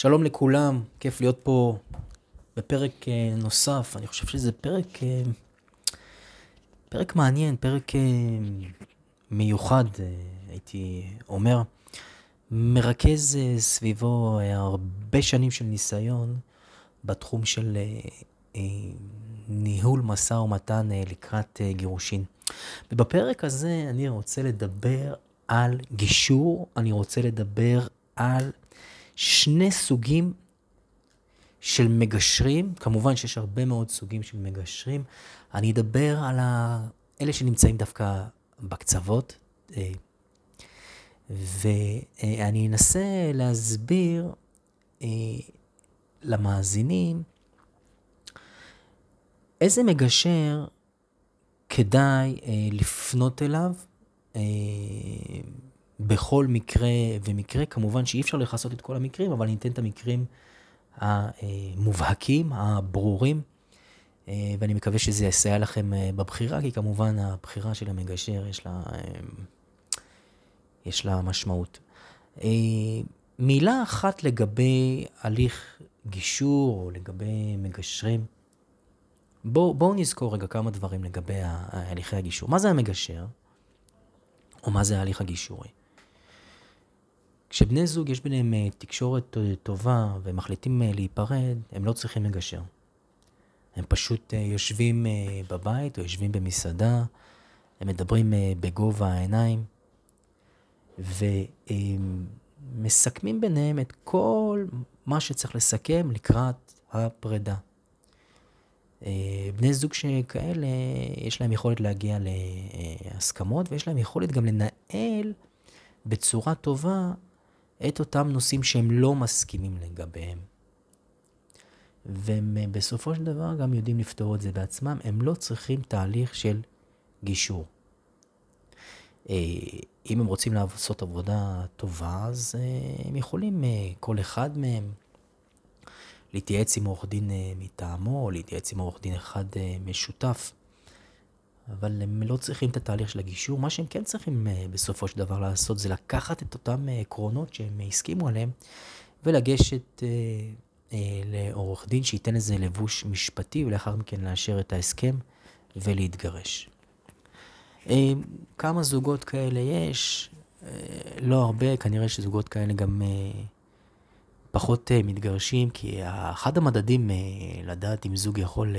שלום לכולם, כיף להיות פה בפרק אה, נוסף. אני חושב שזה פרק, אה, פרק מעניין, פרק אה, מיוחד, הייתי אומר. מרכז סביבו הרבה שנים של ניסיון בתחום של ניהול משא ומתן לקראת גירושין. ובפרק הזה אני רוצה לדבר על גישור, אני רוצה לדבר על שני סוגים של מגשרים, כמובן שיש הרבה מאוד סוגים של מגשרים. אני אדבר על ה... אלה שנמצאים דווקא בקצוות, אה, ואני אנסה להסביר אה, למאזינים איזה מגשר כדאי אה, לפנות אליו בכל מקרה ומקרה. כמובן שאי אפשר לכסות את כל המקרים, אבל אני אתן את המקרים המובהקים, הברורים, ואני מקווה שזה יסייע לכם בבחירה, כי כמובן הבחירה של המגשר יש לה, יש לה משמעות. מילה אחת לגבי הליך גישור או לגבי מגשרים. בואו בוא נזכור רגע כמה דברים לגבי הליכי הגישור. מה זה המגשר? או מה זה ההליך הגישורי? כשבני זוג יש ביניהם אה, תקשורת אה, טובה ומחליטים אה, להיפרד, הם לא צריכים לגשר. הם פשוט יושבים בבית או יושבים במסעדה, הם מדברים בגובה העיניים, ומסכמים ביניהם את כל מה שצריך לסכם לקראת הפרידה. בני זוג שכאלה, יש להם יכולת להגיע להסכמות, ויש להם יכולת גם לנהל בצורה טובה את אותם נושאים שהם לא מסכימים לגביהם. והם אה, בסופו של דבר גם יודעים לפתור את זה בעצמם, הם לא צריכים תהליך של גישור. אה, אם הם רוצים לעשות עבודה טובה, אז אה, הם יכולים, כל אחד מהם, להתייעץ עם עורך דין מטעמו, או להתייעץ עם עורך דין אחד משותף. אבל הם לא צריכים את התהליך של הגישור. מה שהם כן צריכים אה, בסופו של דבר לעשות זה לקחת את אותם אה, עקרונות שהם הסכימו עליהם ולגשת אה, לעורך דין שייתן איזה לבוש משפטי ולאחר מכן לאשר את ההסכם ולהתגרש. כמה זוגות כאלה יש? לא הרבה, כנראה שזוגות כאלה גם פחות מתגרשים, כי אחד המדדים לדעת אם זוג יכול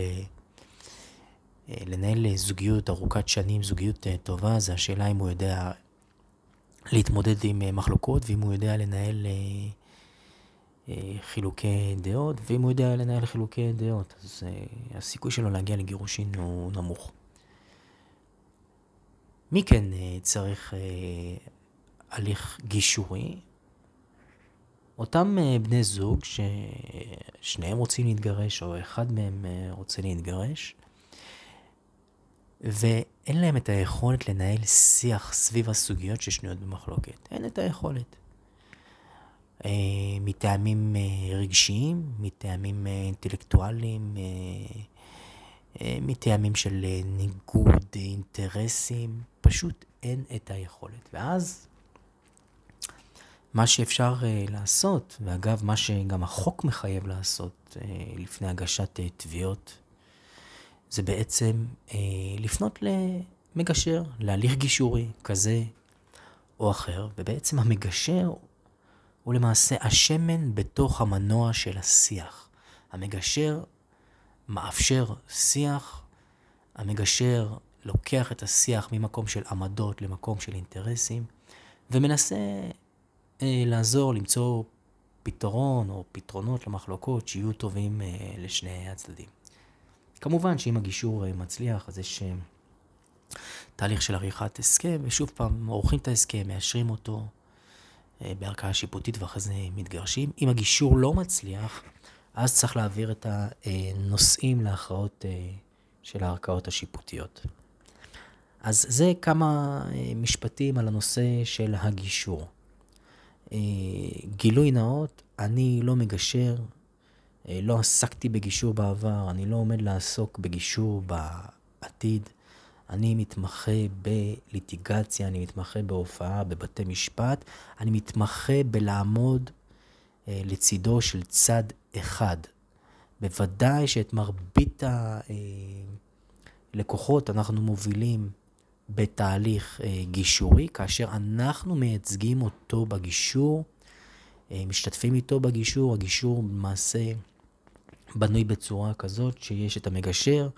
לנהל זוגיות ארוכת שנים, זוגיות אה, טובה, זה השאלה אם הוא יודע להתמודד עם אה, מחלוקות, ואם הוא יודע לנהל חילוקי דעות, ואם הוא יודע לנהל חילוקי דעות, אז הסיכוי שלו להגיע לגירושין הוא נמוך. מי כן צריך הליך גישורי? אותם בני זוג ששניהם רוצים להתגרש, או אחד מהם רוצה להתגרש, ואין להם את היכולת לנהל שיח סביב הסוגיות ששנויות במחלוקת. אין את היכולת. אה, מטעמים אה, רגשיים, מטעמים אה, אינטלקטואליים, מטעמים של ניגוד אינטרסים, פשוט אין את היכולת. ואז מה שאפשר לעשות, ואגב, מה שגם החוק מחייב לעשות לפני הגשת תביעות זה בעצם אה, לפנות למגשר, להליך גישורי כזה או אחר, ובעצם המגשר הוא למעשה השמן בתוך המנוע של השיח. המגשר מאפשר שיח, המגשר לוקח את השיח ממקום של עמדות למקום של אינטרסים, ומנסה אה, לעזור למצוא פתרון או פתרונות למחלוקות שיהיו טובים אה, לשני הצדדים. כמובן שאם הגישור אה, מצליח, אז יש אה, תהליך של עריכת הסכם, ושוב פעם, עורכים את ההסכם, מאשרים אותו אה, בערכאה שיפוטית ואחרי זה מתגרשים. אם הגישור לא מצליח, אז צריך להעביר את הנושאים להכרעות של הערכאות השיפוטיות. אז זה כמה משפטים על הנושא של הגישור. גילוי נאות, אני לא מגשר, לא עסקתי בגישור בעבר, אני לא עומד לעסוק בגישור בעתיד. אני מתמחה בליטיגציה, אני מתמחה בהופעה, בבתי משפט, אני מתמחה בלעמוד לצידו של צד אחד. בוודאי שאת מרבית הלקוחות אנחנו מובילים בתהליך גישורי, כאשר אנחנו מייצגים אותו בגישור, משתתפים איתו בגישור, הגישור למעשה בנוי בצורה כזאת שיש את המגשר,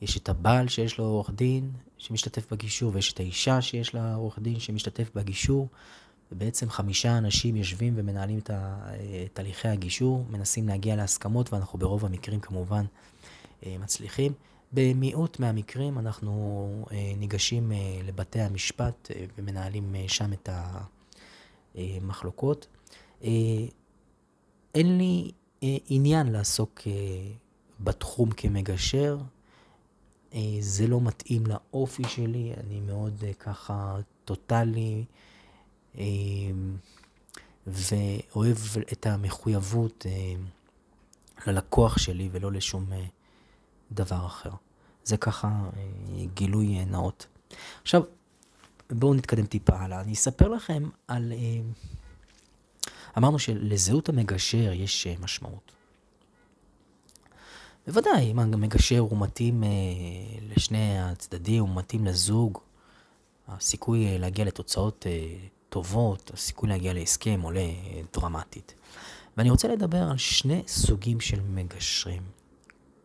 יש את הבעל שיש לו עורך דין שמשתתף בגישור, ויש את האישה שיש לה עורך דין שמשתתף בגישור, ובעצם חמישה אנשים יושבים ומנהלים את תהליכי הגישור, מנסים להגיע להסכמות, ואנחנו ברוב המקרים כמובן אה, מצליחים. במיעוט מהמקרים אנחנו אה, ניגשים אה, לבתי המשפט ומנהלים שם את המחלוקות. אין לי עניין לעסוק בתחום כמגשר, זה לא מתאים לאופי שלי, אני מאוד ככה טוטאלי. ואוהב את המחויבות אה, ללקוח שלי ולא לשום אה, דבר אחר. זה ככה אה, גילוי נאות. עכשיו, בואו נתקדם טיפה הלאה. אני אספר לכם על... אמרנו שלזהות המגשר יש משמעות. בוודאי, אם המגשר הוא מתאים לשני הצדדים, הוא מתאים לזוג, הסיכוי להגיע לתוצאות טובות, הסיכוי להגיע להסכם עולה דרמטית. ואני רוצה לדבר על שני סוגים של מגשרים.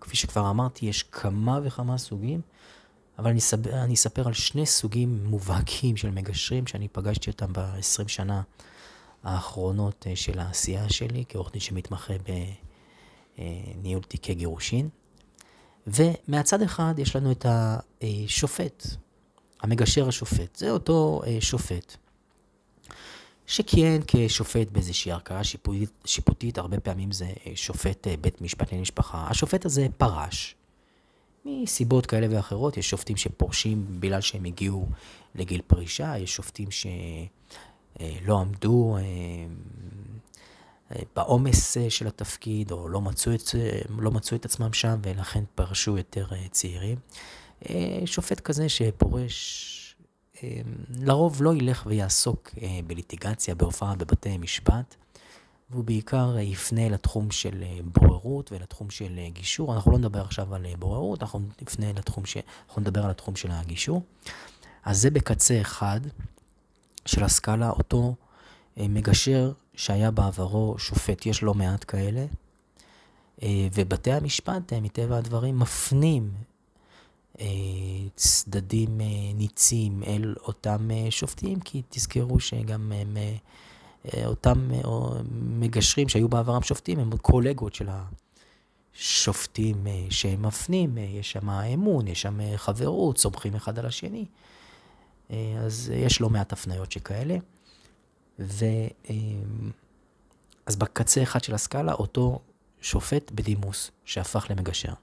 כפי שכבר אמרתי, יש כמה וכמה סוגים, אבל אני אספר, אני אספר על שני סוגים מובהקים של מגשרים שאני פגשתי אותם ב-20 שנה האחרונות אה, של העשייה שלי כעורך דין שמתמחה בניהול תיקי גירושין. ומהצד אחד יש לנו את השופט, המגשר השופט. זה אותו אה, שופט שכיהן כשופט באיזושהי ערכאה שיפוטית, שיפוטית, הרבה פעמים זה אה, שופט אה, בית משפט לענייני משפחה. השופט הזה פרש. מסיבות כאלה ואחרות, יש שופטים שפורשים בגלל שהם הגיעו לגיל פרישה, יש שופטים אה, עמדו בעומס של התפקיד, או לא מצאו, את, לא מצאו את עצמם שם, ולכן פרשו יותר צעירים. שופט כזה שפורש לרוב לא ילך ויעסוק אה, בליטיגציה, בהופעה בבתי משפט, והוא בעיקר אה, יפנה לתחום של אה, בוררות ולתחום של גישור. אנחנו לא נדבר עכשיו על בוררות, אנחנו נפנה לתחום ש... אנחנו נדבר על התחום של הגישור. אז זה בקצה אחד של הסקאלה, אותו מגשר שהיה בעברו שופט, יש לא מעט כאלה, ובתי המשפט, מטבע הדברים, מפנים אה, צדדים אה, ניצים אל אותם אה, שופטים, כי תזכרו שגם הם, אותם מגשרים שהיו בעברם שופטים הם קולגות של השופטים שהם מפנים, יש שם אמון, יש שם חברות, סומכים אחד על השני. אז יש לא מעט הפניות שכאלה. ו... אז בקצה אחד של הסקאלה, אותו שופט בדימוס שהפך למגשר.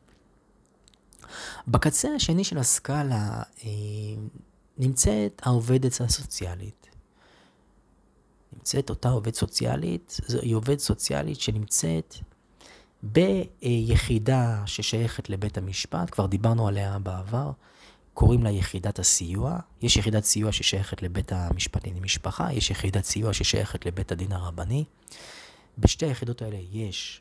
בקצה השני של הסקאלה אה, נמצאת העובדת הסוציאלית. נמצאת אותה עובדת סוציאלית, היא עובדת סוציאלית שנמצאת ביחידה ששייכת לבית המשפט, כבר דיברנו עליה בעבר, קוראים לה יחידת הסיוע. יש יחידת סיוע ששייכת לבית המשפט לענייני משפחה, יש יחידת סיוע ששייכת לבית הדין הרבני. בשתי היחידות האלה יש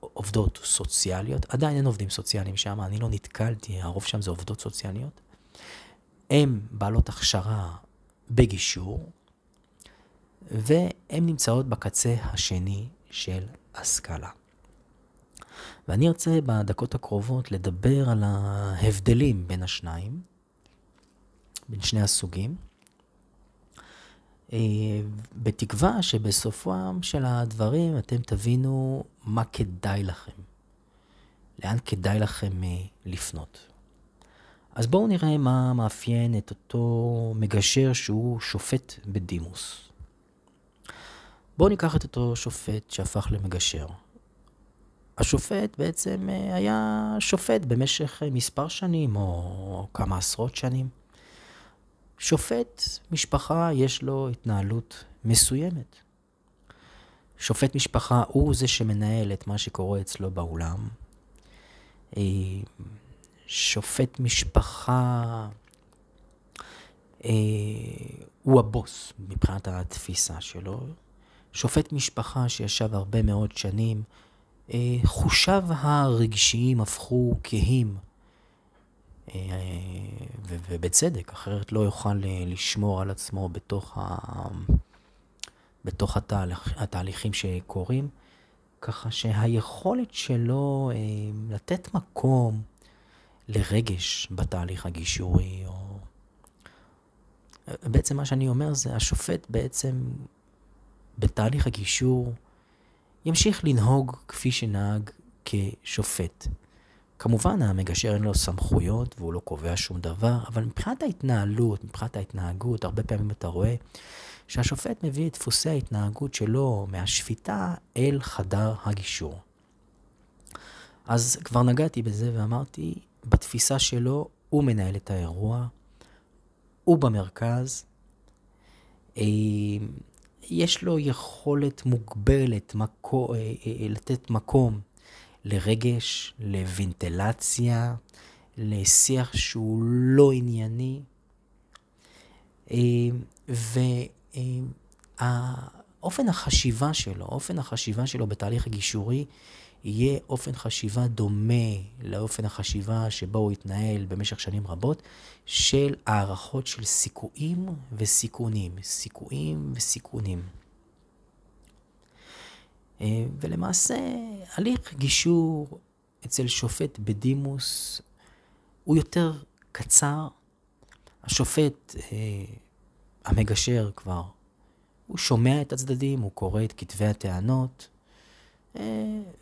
עובדות סוציאליות, עדיין אין עובדים סוציאליים שם, אני לא נתקלתי, הרוב שם זה עובדות סוציאליות. הן בעלות הכשרה בגישור, והן נמצאות בקצה השני של הסקאלה. ואני ארצה בדקות הקרובות לדבר על ההבדלים בין השניים, בין שני הסוגים. אה, בתקווה שבסופם של הדברים אתם תבינו מה כדאי לכם, לאן כדאי לכם אה, לפנות. אז בואו נראה מה מאפיין את אותו מגשר שהוא שופט בדימוס. בואו ניקח את אותו שופט שהפך למגשר. השופט בעצם אה, היה שופט במשך מספר שנים או כמה עשרות שנים. שופט משפחה יש לו התנהלות מסוימת. שופט משפחה הוא זה שמנהל את מה שקורה אצלו באולם. אה, שופט משפחה אה, הוא הבוס מבחינת התפיסה שלו. שופט משפחה שישב הרבה מאוד שנים, אה, חושיו הרגשיים הפכו כהים, אה, ובצדק, אחרת לא יוכל לשמור על עצמו בתוך, ה... בתוך התהליך, התהליכים שקורים, ככה שהיכולת שלו לתת מקום לרגש בתהליך הגישורי, או... בעצם מה שאני אומר זה, השופט בעצם בתהליך הגישור ימשיך לנהוג כפי שנהג כשופט. כמובן, המגשר אין לו סמכויות והוא לא קובע שום דבר, אבל מבחינת ההתנהלות, מבחינת ההתנהגות, הרבה פעמים אתה רואה שהשופט מביא את דפוסי ההתנהגות שלו מהשפיטה אל חדר הגישור. אז כבר נגעתי בזה ואמרתי, בתפיסה שלו הוא מנהל את האירוע, הוא במרכז, אה, יש לו יכולת מוגבלת מקו, אה, אה, לתת מקום לרגש, לוונטלציה, לשיח שהוא לא ענייני. ואופן החשיבה שלו, אופן החשיבה שלו בתהליך הגישורי, יהיה אופן חשיבה דומה לאופן החשיבה שבו הוא התנהל במשך שנים רבות, של הערכות של סיכויים וסיכונים. סיכויים וסיכונים. אה, ולמעשה, הליך גישור אצל שופט בדימוס הוא יותר קצר. השופט, אה, המגשר כבר, הוא שומע את הצדדים, הוא קורא את כתבי הטענות,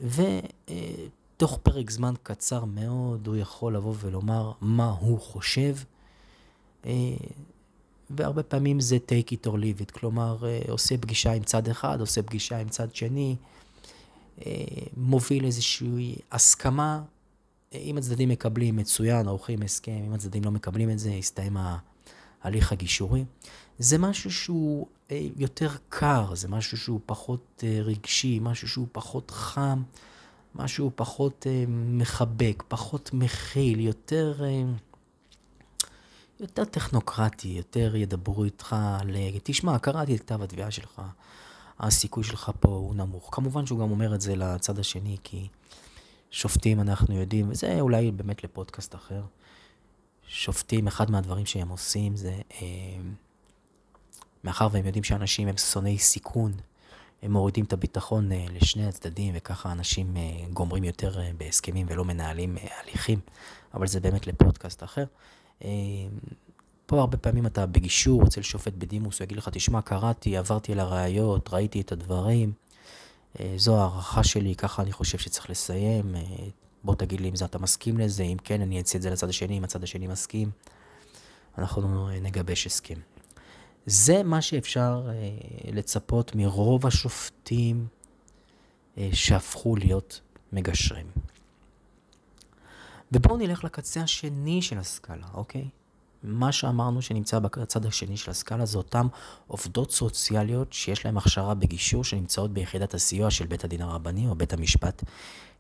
ותוך פרק זמן קצר מאוד הוא יכול לבוא ולומר מה הוא חושב, והרבה פעמים זה take it or leave it, כלומר עושה פגישה עם צד אחד, עושה פגישה עם צד שני, מוביל איזושהי הסכמה, אם הצדדים מקבלים מצוין, עורכים הסכם, אם הצדדים לא מקבלים את זה, יסתיים ההליך הגישורי. זה משהו שהוא אה, יותר קר, זה משהו שהוא פחות אה, רגשי, משהו שהוא פחות חם, משהו פחות אה, מחבק, פחות מכיל, יותר, יותר טכנוקרטי, יותר ידברו איתך על, תשמע, קראתי את כתב התביעה שלך, הסיכוי שלך פה הוא נמוך. כמובן שהוא גם אומר את זה לצד השני, כי שופטים אנחנו יודעים, וזה אולי באמת לפודקאסט אחר. שופטים, אחד מהדברים שהם עושים זה... מאחר והם יודעים שאנשים הם שונאי סיכון, הם מורידים את הביטחון אה, לשני הצדדים, וככה אנשים אה, גומרים יותר אה, בהסכמים ולא מנהלים הליכים, אבל זה באמת לפודקאסט אחר. פה הרבה פעמים אתה בגישור אצל שופט בדימוס, הוא יגיד לך, תשמע, קראתי, עברתי על הראיות, ראיתי את הדברים, זו הערכה שלי, ככה אני חושב שצריך לסיים, בוא תגיד לי אם זה אתה מסכים לזה, אם כן, אני אצא את זה לצד השני, אם הצד השני מסכים, אנחנו נגבש הסכם. זה מה שאפשר אה, לצפות מרוב השופטים אה, שהפכו להיות מגשרים. ובואו נלך לקצה השני של הסקאלה, אוקיי? מה שאמרנו שנמצא בצד השני של הסקאלה זה אותן עובדות סוציאליות שיש להן הכשרה בגישור שנמצאות ביחידת הסיוע של בית הדין הרבני או בית המשפט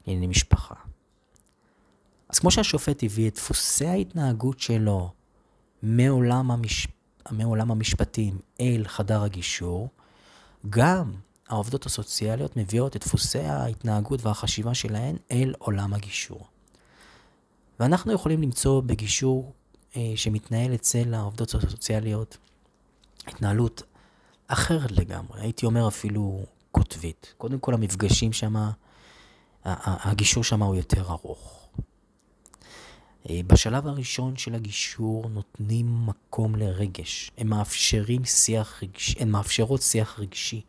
לענייני משפחה. אז כמו שהשופט הביא את דפוסי ההתנהגות שלו מעולם המשפט, מעולם המשפטים אל חדר הגישור, גם העובדות הסוציאליות מביאות את דפוסי ההתנהגות והחשיבה שלהן אל עולם הגישור. ואנחנו יכולים למצוא בגישור אה, שמתנהל אצל העובדות הסוציאליות התנהלות אחרת לגמרי, הייתי אומר אפילו קוטבית. קודם כל המפגשים שם, הגישור שם הוא יותר ארוך. אה, בשלב הראשון של הגישור נותנים מקום לרגש. הן מאפשרים שיח רגשי, הן מאפשרות שיח רגשי.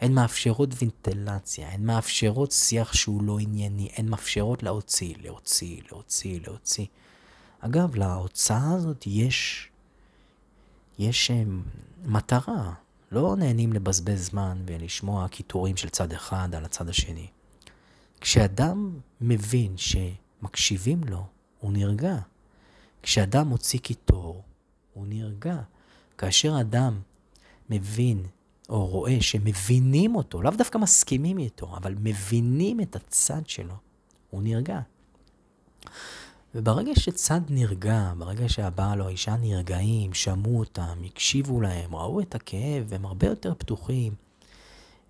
הן מאפשרות וינטלציה, הן מאפשרות שיח שהוא לא ענייני, הן מאפשרות להוציא, להוציא, להוציא, להוציא. אגב, להוצאה הזאת יש, יש אה, מטרה. לא נהנים לבזבז זמן ולשמוע קיטורים של צד אחד על הצד השני. כשאדם מבין שמקשיבים לו, הוא נרגע. כשאדם מוציא קיטור, הוא נרגע. כאשר אדם מבין או רואה שמבינים אותו, לאו דווקא מסכימים איתו, אבל מבינים את הצד שלו, הוא נרגע. וברגע שצד נרגע, ברגע שהבעל או האישה נרגעים, שמעו אותם, הקשיבו להם, ראו את הכאב, הם הרבה יותר פתוחים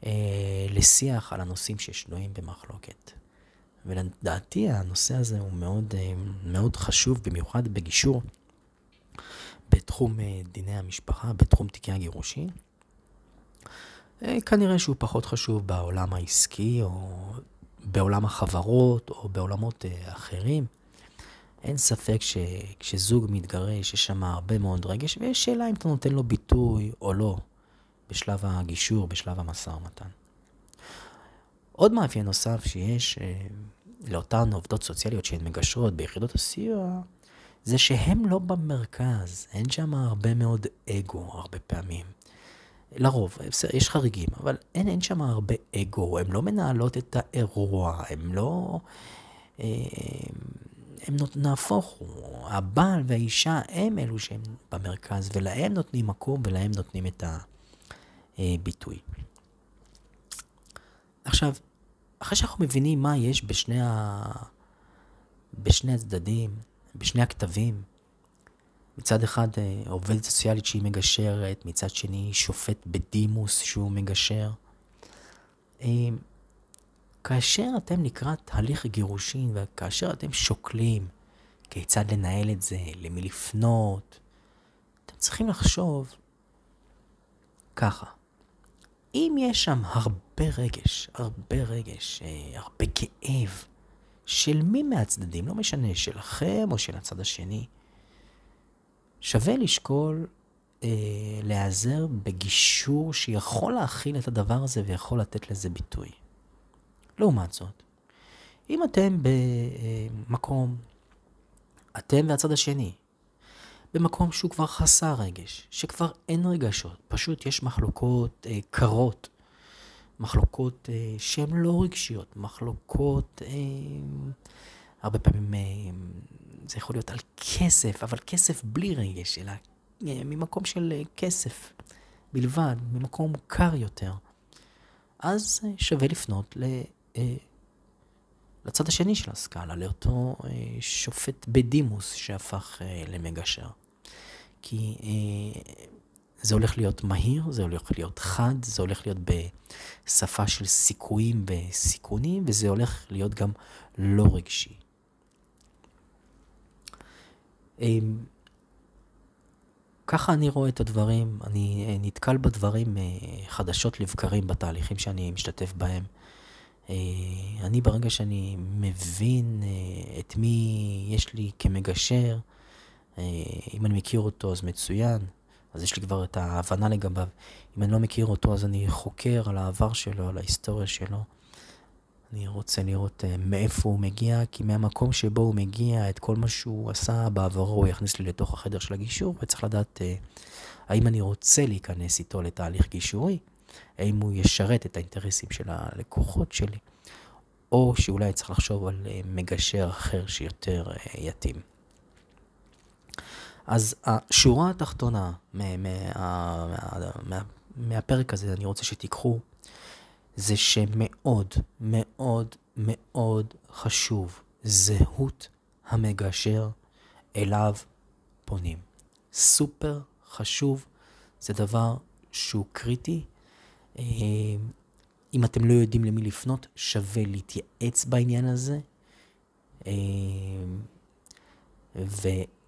אה, לשיח על הנושאים ששנויים במחלוקת. ולדעתי הנושא הזה הוא מאוד, אה, מאוד חשוב, במיוחד בגישור בתחום אה, דיני המשפחה, בתחום תיקי הגירושין. אה, כנראה שהוא פחות חשוב בעולם העסקי, או בעולם החברות, או בעולמות אחרים. אין ספק שכשזוג מתגרש, יש שם הרבה מאוד רגש, ויש שאלה אם אתה נותן לו ביטוי או לא בשלב הגישור, בשלב המשא ומתן. עוד מאפיין נוסף שיש לאותן עובדות סוציאליות שהן מגשרות ביחידות הסיוע, זה שהן לא במרכז, אין שם הרבה מאוד אגו הרבה פעמים. לרוב, יש חריגים, אבל אין, אין שם הרבה אגו, הן לא מנהלות את האירוע, הן לא... הם נהפוך הוא, הבעל והאישה הם אלו שהם במרכז, ולהם נותנים מקום ולהם נותנים את הביטוי. עכשיו, אחרי שאנחנו מבינים מה יש בשני, ה... בשני הצדדים, בשני הכתבים, מצד אחד אה, עובדת סוציאלית שהיא מגשרת, מצד שני שופט בדימוס שהוא מגשר. אה, כאשר אתם לקראת הליך גירושין וכאשר אתם שוקלים כיצד לנהל את זה, למי לפנות, אתם צריכים לחשוב ככה. אם יש שם הרבה רגש, הרבה רגש, אה, הרבה כאב, של מי מהצדדים, לא משנה, שלכם או של הצד השני, שווה לשקול אה, להיעזר בגישור שיכול להכיל את הדבר הזה ויכול לתת לזה ביטוי. לעומת זאת, אם אתם במקום, אתם והצד השני, במקום שהוא כבר חסר רגש, שכבר אין רגשות, פשוט יש מחלוקות אה, קרות, מחלוקות אה, שהן לא רגשיות, מחלוקות, אה, הרבה פעמים אה, זה יכול להיות על כסף, אבל כסף בלי רגש, אלא אה, ממקום של אה, כסף בלבד, ממקום קר יותר. אז אה, שווה לפנות ל... אה, לצד השני של הסקאלה, לאותו אה, שופט בדימוס שהפך אה, למגשר. כי זה הולך להיות מהיר, זה הולך להיות חד, זה הולך להיות בשפה של סיכויים וסיכונים, וזה הולך להיות גם לא רגשי. ככה אני רואה את הדברים, אני נתקל בדברים חדשות לבקרים בתהליכים שאני משתתף בהם. אה, אני ברגע שאני מבין אה, את מי יש לי כמגשר, אה, אם אני מכיר אותו אז מצוין, אז יש לי כבר את ההבנה לגביו. אם אני לא מכיר אותו אז אני חוקר על העבר שלו, על ההיסטוריה שלו. אני רוצה לראות מאיפה הוא מגיע, כי מהמקום שבו הוא מגיע, את כל מה שהוא עשה בעברו, הוא יכניס לי לתוך החדר של הגישור, וצריך לדעת האם אני רוצה להיכנס איתו לתהליך גישורי. האם הוא ישרת את האינטרסים של הלקוחות שלי, או שאולי צריך לחשוב על אה, מגשר אחר שיותר אה, יתאים. אז השורה התחתונה מה, מה, מה, מה, מהפרק הזה, אני רוצה שתיקחו, זה שמאוד מאוד מאוד חשוב זהות המגשר אליו פונים. סופר חשוב, זה דבר שהוא קריטי אה, אם אתם לא יודעים למי לפנות, שווה להתייעץ בעניין הזה. אה,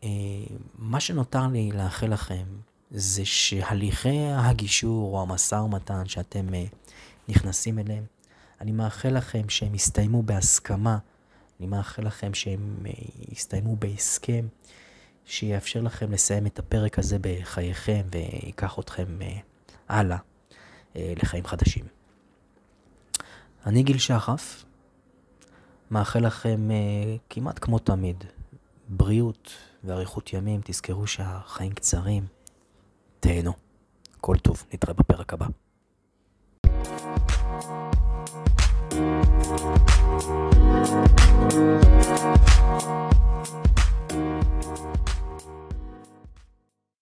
ומה שנותר לי לאחל לכם זה שהליכי הגישור או המשא ומתן שאתם אה, נכנסים אליהם, אני מאחל לכם שהם יסתיימו בהסכמה, אני מאחל לכם שהם יסתיימו בהסכם שיאפשר לכם לסיים את הפרק הזה בחייכם ויקח אתכם הלאה. אה, לחיים חדשים. אני גיל שחף, מאחל לכם אה, כמעט כמו תמיד, בריאות ואריכות ימים, תזכרו שהחיים קצרים, תהנו. כל טוב, נתראה בפרק הבא.